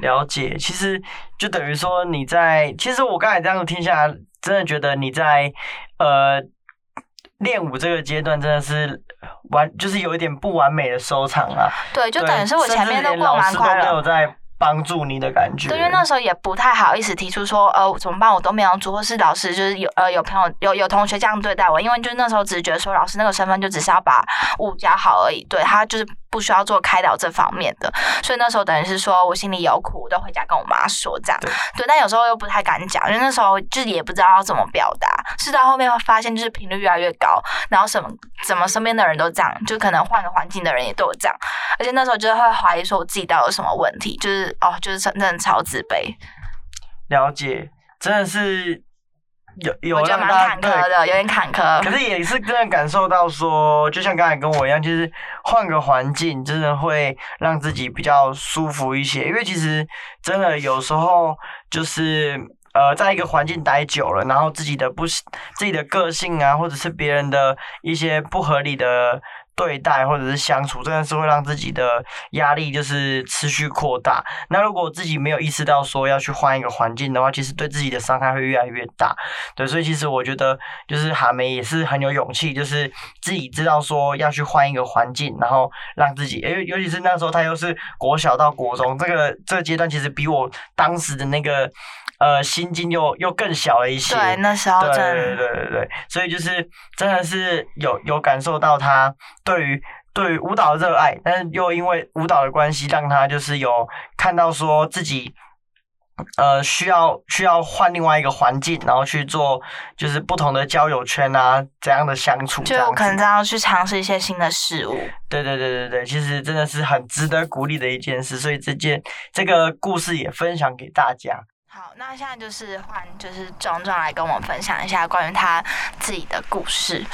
了解，其实就等于说你在，其实我刚才这样听下来，真的觉得你在呃练舞这个阶段真的是完，就是有一点不完美的收场啊。对，就等于是我前面都过蛮快乐。帮助你的感觉，对，因为那时候也不太好意思提出说，呃，怎么办？我都没有做，或是老师就是有呃有朋友有有同学这样对待我，因为就那时候只觉得说，老师那个身份就只是要把舞教好而已，对他就是不需要做开导这方面的，所以那时候等于是说我心里有苦，我都回家跟我妈说这样，对，但有时候又不太敢讲，因为那时候就也不知道要怎么表达，是到后面发现就是频率越来越高，然后什么怎么身边的人都这样，就可能换个环境的人也都有这样，而且那时候就会怀疑说我自己到底有什么问题，就是。哦，就是真的超自卑。了解，真的是有有让他坎坷的，有点坎坷。可是也是真的感受到说，就像刚才跟我一样，就是换个环境，真的会让自己比较舒服一些。因为其实真的有时候就是呃，在一个环境待久了，然后自己的不自己的个性啊，或者是别人的一些不合理的。对待或者是相处，真的是会让自己的压力就是持续扩大。那如果自己没有意识到说要去换一个环境的话，其实对自己的伤害会越来越大。对，所以其实我觉得就是哈梅也是很有勇气，就是自己知道说要去换一个环境，然后让自己，因尤其是那时候他又是国小到国中这个这个阶段，其实比我当时的那个呃心境又又更小了一些。对，那时候对对对对对，所以就是真的是有有感受到他。对于对于舞蹈的热爱，但是又因为舞蹈的关系，让他就是有看到说自己，呃，需要需要换另外一个环境，然后去做就是不同的交友圈啊，怎样的相处，就可能要去尝试一些新的事物。对对对对对，其实真的是很值得鼓励的一件事，所以这件这个故事也分享给大家。好，那现在就是换，就是壮壮来跟我分享一下关于他自己的故事。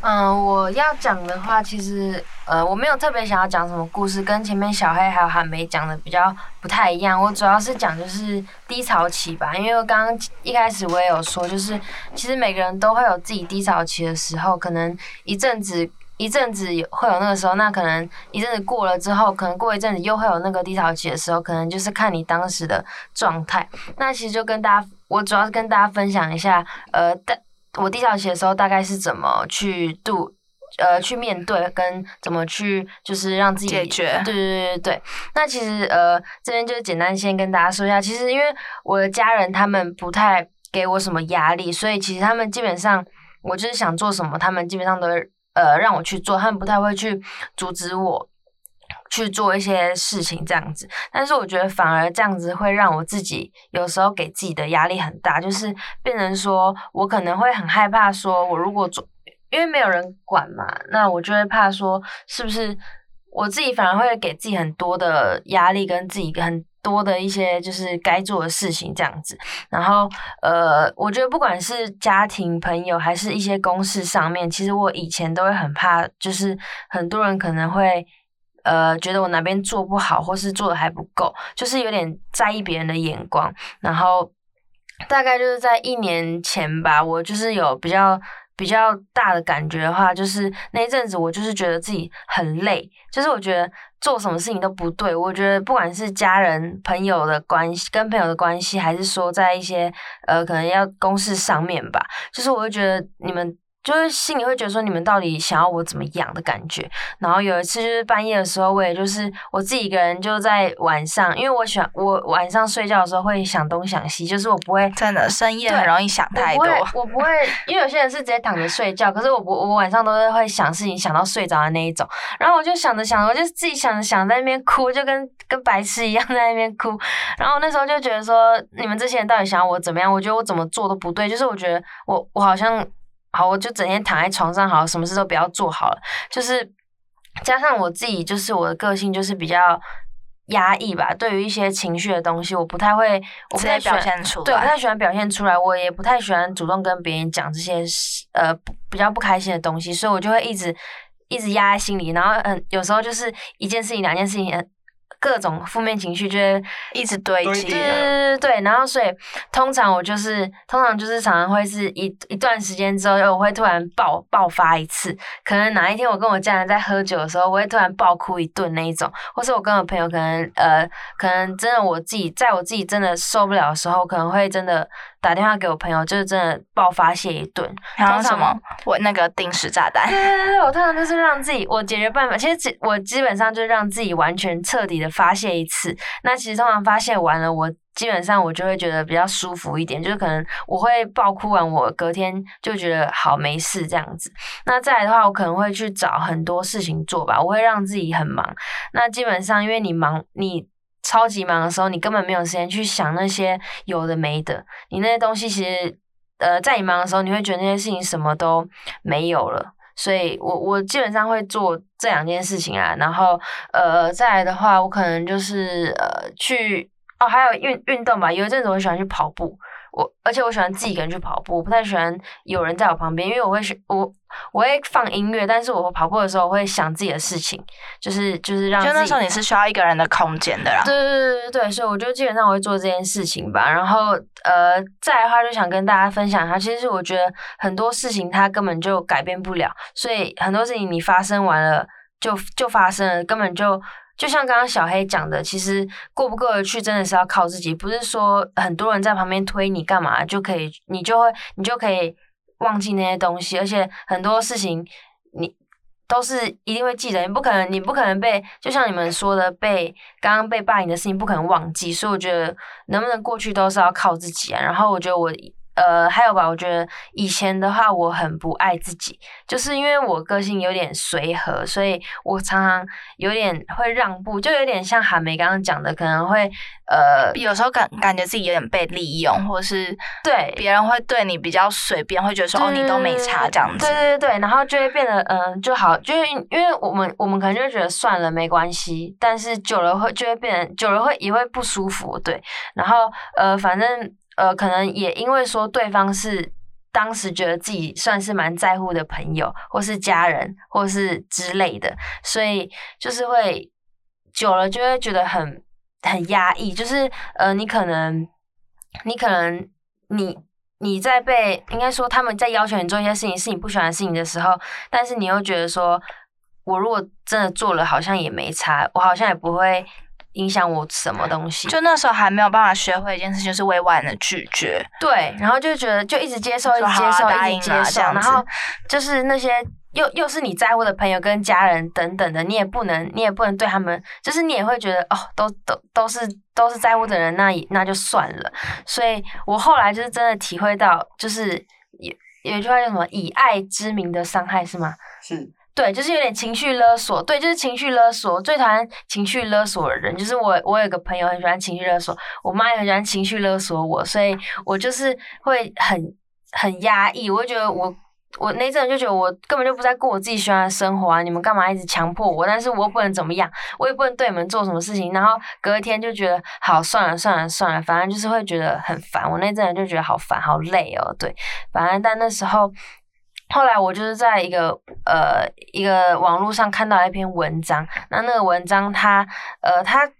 嗯，我要讲的话，其实呃，我没有特别想要讲什么故事，跟前面小黑还有韩梅讲的比较不太一样。我主要是讲就是低潮期吧，因为我刚刚一开始我也有说，就是其实每个人都会有自己低潮期的时候，可能一阵子。一阵子有会有那个时候，那可能一阵子过了之后，可能过一阵子又会有那个低潮期的时候，可能就是看你当时的状态。那其实就跟大家，我主要是跟大家分享一下，呃，大我低潮期的时候大概是怎么去度，呃，去面对跟怎么去就是让自己解决。对对对对对。那其实呃这边就简单先跟大家说一下，其实因为我的家人他们不太给我什么压力，所以其实他们基本上我就是想做什么，他们基本上都。呃，让我去做，他们不太会去阻止我去做一些事情，这样子。但是我觉得反而这样子会让我自己有时候给自己的压力很大，就是变成说我可能会很害怕，说我如果做，因为没有人管嘛，那我就会怕说是不是我自己反而会给自己很多的压力，跟自己很。多的一些就是该做的事情这样子，然后呃，我觉得不管是家庭、朋友，还是一些公事上面，其实我以前都会很怕，就是很多人可能会呃觉得我哪边做不好，或是做的还不够，就是有点在意别人的眼光。然后大概就是在一年前吧，我就是有比较。比较大的感觉的话，就是那一阵子我就是觉得自己很累，就是我觉得做什么事情都不对。我觉得不管是家人、朋友的关系，跟朋友的关系，还是说在一些呃可能要公事上面吧，就是我会觉得你们。就是心里会觉得说你们到底想要我怎么样的感觉，然后有一次就是半夜的时候，我也就是我自己一个人就在晚上，因为我喜欢我晚上睡觉的时候会想东想西，就是我不会真的深夜很容易想太多。我不会，因为有些人是直接躺着睡觉，可是我不我晚上都是会想事情想到睡着的那一种，然后我就想着想着，我就自己想着想在那边哭，就跟跟白痴一样在那边哭，然后那时候就觉得说你们这些人到底想要我怎么样？我觉得我怎么做都不对，就是我觉得我我好像。好，我就整天躺在床上，好，什么事都不要做好了。就是加上我自己，就是我的个性就是比较压抑吧。对于一些情绪的东西，我不太会，我不太表现出来，对，不太喜欢表现出来。我也不太喜欢主动跟别人讲这些呃比较不开心的东西，所以我就会一直一直压在心里。然后嗯，有时候就是一件事情、两件事情。各种负面情绪就会一直堆积，对对对对，然后所以通常我就是通常就是常常会是一一段时间之后，我会突然爆爆发一次，可能哪一天我跟我家人在喝酒的时候，我会突然爆哭一顿那一种，或是我跟我朋友可能呃可能真的我自己在我自己真的受不了的时候，可能会真的。打电话给我朋友，就是真的爆发泄一顿。然后什么？我那个定时炸弹。对对对，我通常就是让自己，我解决办法，其实我基本上就是让自己完全彻底的发泄一次。那其实通常发泄完了，我基本上我就会觉得比较舒服一点，就是可能我会爆哭完，我隔天就觉得好没事这样子。那再来的话，我可能会去找很多事情做吧，我会让自己很忙。那基本上因为你忙，你。超级忙的时候，你根本没有时间去想那些有的没的。你那些东西其实，呃，在你忙的时候，你会觉得那些事情什么都没有了。所以我我基本上会做这两件事情啊。然后，呃，再来的话，我可能就是呃去哦，还有运运动吧。有一阵子我喜欢去跑步，我，而且我喜欢自己一个人去跑步，我不太喜欢有人在我旁边，因为我会选我我会放音乐，但是我跑步的时候我会想自己的事情，就是就是让。就那时候你是需要一个人的空间的啦。对对对对对，所以我就基本上我会做这件事情吧。然后呃，再的话就想跟大家分享一下，其实我觉得很多事情它根本就改变不了，所以很多事情你发生完了就就发生了，根本就。就像刚刚小黑讲的，其实过不过得去真的是要靠自己，不是说很多人在旁边推你干嘛就可以，你就会你就可以忘记那些东西。而且很多事情你都是一定会记得，你不可能你不可能被就像你们说的被刚刚被霸凌的事情不可能忘记。所以我觉得能不能过去都是要靠自己啊。然后我觉得我。呃，还有吧，我觉得以前的话，我很不爱自己，就是因为我个性有点随和，所以我常常有点会让步，就有点像韩梅刚刚讲的，可能会呃，有时候感感觉自己有点被利用，或是对别人会对你比较随便，会觉得说哦，你都没差这样子，对对对对，然后就会变得嗯就好，就是因为我们我们可能就觉得算了没关系，但是久了会就会变，久了会也会不舒服，对，然后呃反正。呃，可能也因为说对方是当时觉得自己算是蛮在乎的朋友，或是家人，或是之类的，所以就是会久了就会觉得很很压抑。就是呃，你可能你可能你你在被应该说他们在要求你做一些事情是你不喜欢的事情的时候，但是你又觉得说，我如果真的做了，好像也没差，我好像也不会。影响我什么东西？就那时候还没有办法学会一件事，就是委婉的拒绝。对，然后就觉得就一直接受，一直接受，一直接受。然后就是那些又又是你在乎的朋友跟家人等等的，你也不能，你也不能对他们，就是你也会觉得哦，都都都是都是在乎的人，那那就算了。所以我后来就是真的体会到，就是有有一句话叫什么“以爱之名的伤害”是吗？是。对，就是有点情绪勒索。对，就是情绪勒索。最讨厌情绪勒索的人，就是我。我有个朋友很喜欢情绪勒索，我妈也很喜欢情绪勒索我，所以我就是会很很压抑。我就觉得我我那阵就觉得我根本就不在过我自己喜欢的生活啊！你们干嘛一直强迫我？但是我又不能怎么样，我也不能对你们做什么事情。然后隔一天就觉得好算了算了算了，反正就是会觉得很烦。我那阵就觉得好烦好累哦。对，反正但那时候。后来我就是在一个呃一个网络上看到一篇文章，那那个文章它呃它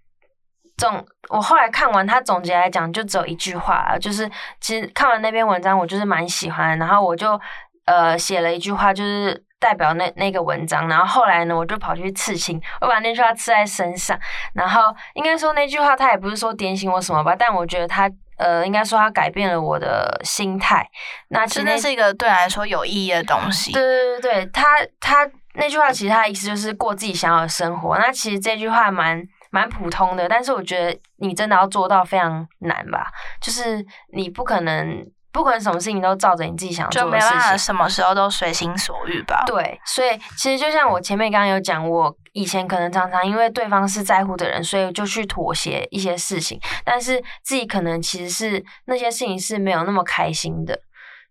总我后来看完它总结来讲就只有一句话，就是其实看完那篇文章我就是蛮喜欢，然后我就呃写了一句话，就是代表那那个文章，然后后来呢我就跑去刺青，我把那句话刺在身上，然后应该说那句话它也不是说点醒我什么吧，但我觉得它。呃，应该说它改变了我的心态。那真的是一个对来说有意义的东西。对对对对，他他那句话其实他的意思就是过自己想要的生活。那其实这句话蛮蛮普通的，但是我觉得你真的要做到非常难吧？就是你不可能。不可能什么事情都照着你自己想做的事情，什么时候都随心所欲吧。对，所以其实就像我前面刚刚有讲，我以前可能常常因为对方是在乎的人，所以就去妥协一些事情，但是自己可能其实是那些事情是没有那么开心的。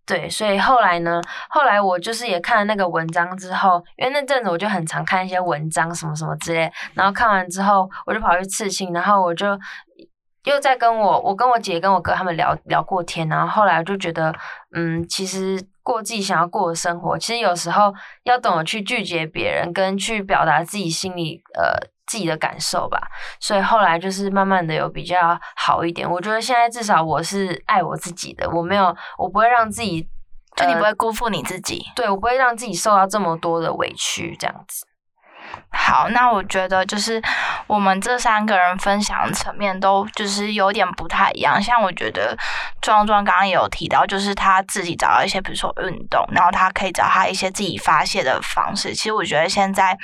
对，所以后来呢，后来我就是也看了那个文章之后，因为那阵子我就很常看一些文章什么什么之类，然后看完之后我就跑去刺青，然后我就。又在跟我，我跟我姐跟我哥他们聊聊过天，然后后来我就觉得，嗯，其实过自己想要过的生活，其实有时候要懂得去拒绝别人，跟去表达自己心里呃自己的感受吧。所以后来就是慢慢的有比较好一点。我觉得现在至少我是爱我自己的，我没有，我不会让自己，就你不会辜负你自己，对我不会让自己受到这么多的委屈，这样子。好，那我觉得就是我们这三个人分享层面都就是有点不太一样。像我觉得壮壮刚刚也有提到，就是他自己找到一些，比如说运动，然后他可以找他一些自己发泄的方式。其实我觉得现在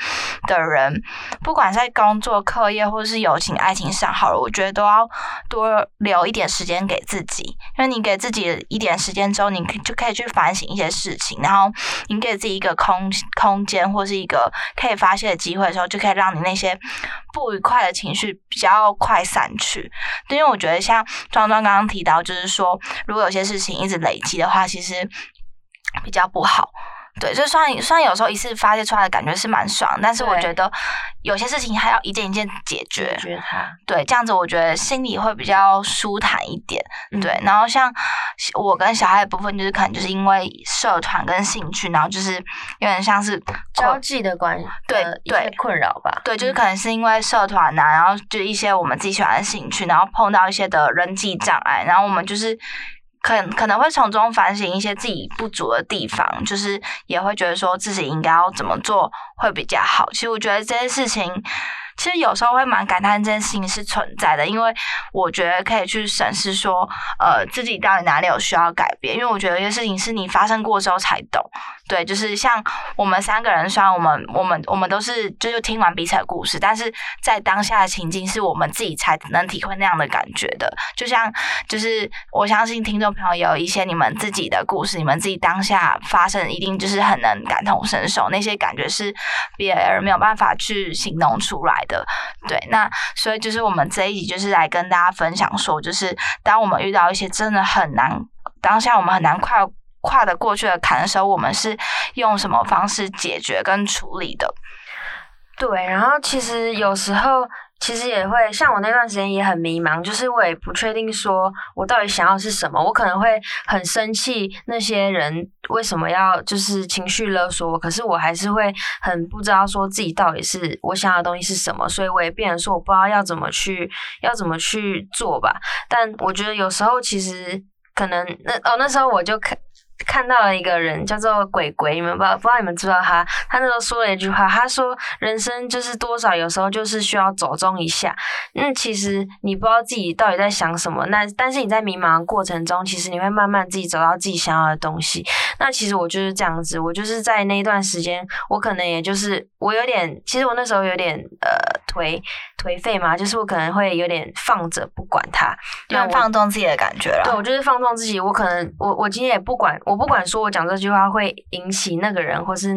的人，不管在工作、课业或者是友情、爱情上，好了，我觉得都要多留一点时间给自己。因为你给自己一点时间之后，你就可以去反省一些事情，然后你给自己一个空空间或是一个可以发泄。机会的时候，就可以让你那些不愉快的情绪比较快散去。因为我觉得像壮壮刚刚提到，就是说，如果有些事情一直累积的话，其实比较不好。对，就算虽然有时候一次发泄出来的感觉是蛮爽，但是我觉得有些事情还要一件一件解决。解决它。对，这样子我觉得心里会比较舒坦一点。对，然后像我跟小孩的部分，就是可能就是因为社团跟兴趣，然后就是有点像是交际的关系对对困扰吧。对，就是可能是因为社团呐，然后就一些我们自己喜欢的兴趣，然后碰到一些的人际障碍，然后我们就是。可可能会从中反省一些自己不足的地方，就是也会觉得说自己应该要怎么做会比较好。其实我觉得这件事情。其实有时候会蛮感叹这件事情是存在的，因为我觉得可以去审视说，呃，自己到底哪里有需要改变。因为我觉得有些事情是你发生过之后才懂。对，就是像我们三个人，虽然我们我们我们都是就是听完彼此的故事，但是在当下的情境是我们自己才能体会那样的感觉的。就像就是我相信听众朋友有一些你们自己的故事，你们自己当下发生一定就是很能感同身受，那些感觉是别人没有办法去形容出来。的对，那所以就是我们这一集就是来跟大家分享说，就是当我们遇到一些真的很难当下我们很难跨跨的过去的坎的时候，我们是用什么方式解决跟处理的？对，然后其实有时候。其实也会像我那段时间也很迷茫，就是我也不确定说我到底想要是什么，我可能会很生气那些人为什么要就是情绪勒索我，可是我还是会很不知道说自己到底是我想要的东西是什么，所以我也变成说我不知道要怎么去要怎么去做吧。但我觉得有时候其实可能那哦那时候我就看。看到了一个人叫做鬼鬼，你们不知道不知道你们知道他？他那时候说了一句话，他说：“人生就是多少有时候就是需要走中一下。”嗯，其实你不知道自己到底在想什么，那但是你在迷茫的过程中，其实你会慢慢自己找到自己想要的东西。那其实我就是这样子，我就是在那一段时间，我可能也就是我有点，其实我那时候有点呃颓颓废嘛，就是我可能会有点放着不管他，就放纵自己的感觉了。对，我就是放纵自己，我可能我我今天也不管。我不管说我讲这句话会引起那个人或是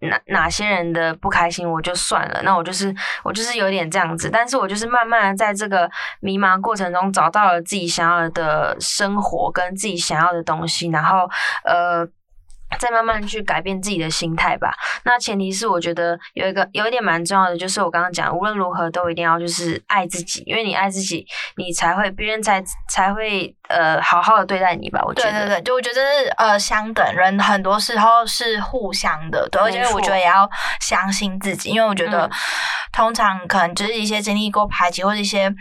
哪哪些人的不开心，我就算了。那我就是我就是有点这样子，但是我就是慢慢的在这个迷茫过程中找到了自己想要的生活跟自己想要的东西，然后呃。再慢慢去改变自己的心态吧。那前提是我觉得有一个有一点蛮重要的，就是我刚刚讲，无论如何都一定要就是爱自己，因为你爱自己，你才会别人才才会呃好好的对待你吧。我觉得对对对，就我觉得是呃相等人，很多时候是互相的，对，而且我觉得也要相信自己，因为我觉得通常可能就是一些经历过排挤或者一些。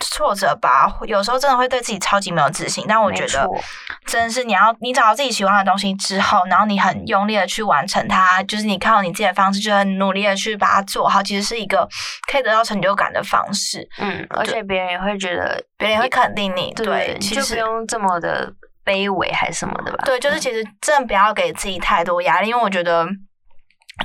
挫折吧，有时候真的会对自己超级没有自信。但我觉得，真的是你要你找到自己喜欢的东西之后，然后你很用力的去完成它，就是你靠你自己的方式，就很努力的去把它做好，其实是一个可以得到成就感的方式。嗯，而且别人也会觉得，别人也会肯定你。对，其实不用这么的卑微还是什么的吧？对，就是其实真的不要给自己太多压力，因为我觉得。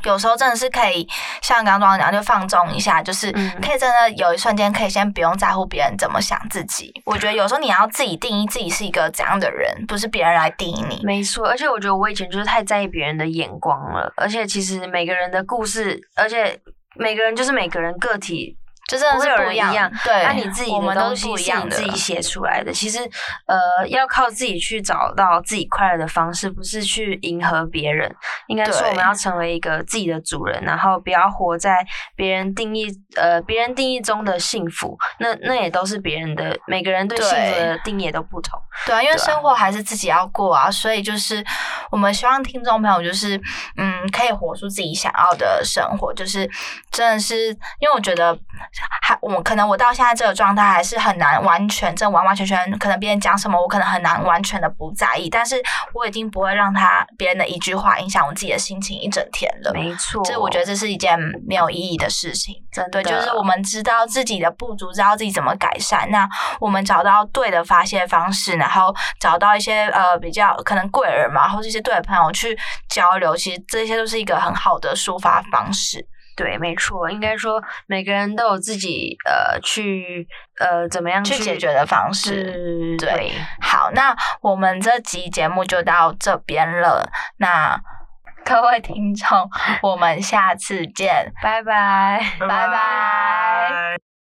有时候真的是可以像刚刚庄讲，就放纵一下，就是可以真的有一瞬间可以先不用在乎别人怎么想自己。我觉得有时候你要自己定义自己是一个怎样的人，不是别人来定义你。没错，而且我觉得我以前就是太在意别人的眼光了，而且其实每个人的故事，而且每个人就是每个人个体。就真的是不一样，对，那你自己的东西是你自己写出来的。其实，呃，要靠自己去找到自己快乐的方式，不是去迎合别人。应该说，我们要成为一个自己的主人，然后不要活在别人定义呃别人定义中的幸福。那那也都是别人的，每个人对幸福的定义也都不同。对啊，因为生活还是自己要过啊，所以就是我们希望听众朋友就是嗯，可以活出自己想要的生活。就是真的是，因为我觉得。还我可能我到现在这个状态还是很难完全，这完完全全可能别人讲什么我可能很难完全的不在意，但是我已经不会让他别人的一句话影响我自己的心情一整天了。没错，这我觉得这是一件没有意义的事情。真的，就是我们知道自己的不足，知道自己怎么改善，那我们找到对的发泄方式，然后找到一些呃比较可能贵人嘛，或者一些对的朋友去交流，其实这些都是一个很好的抒发方式。对，没错，应该说每个人都有自己呃去呃怎么样去解决的方式。对，好，那我们这集节目就到这边了。那 各位听众，我们下次见，拜拜，拜拜。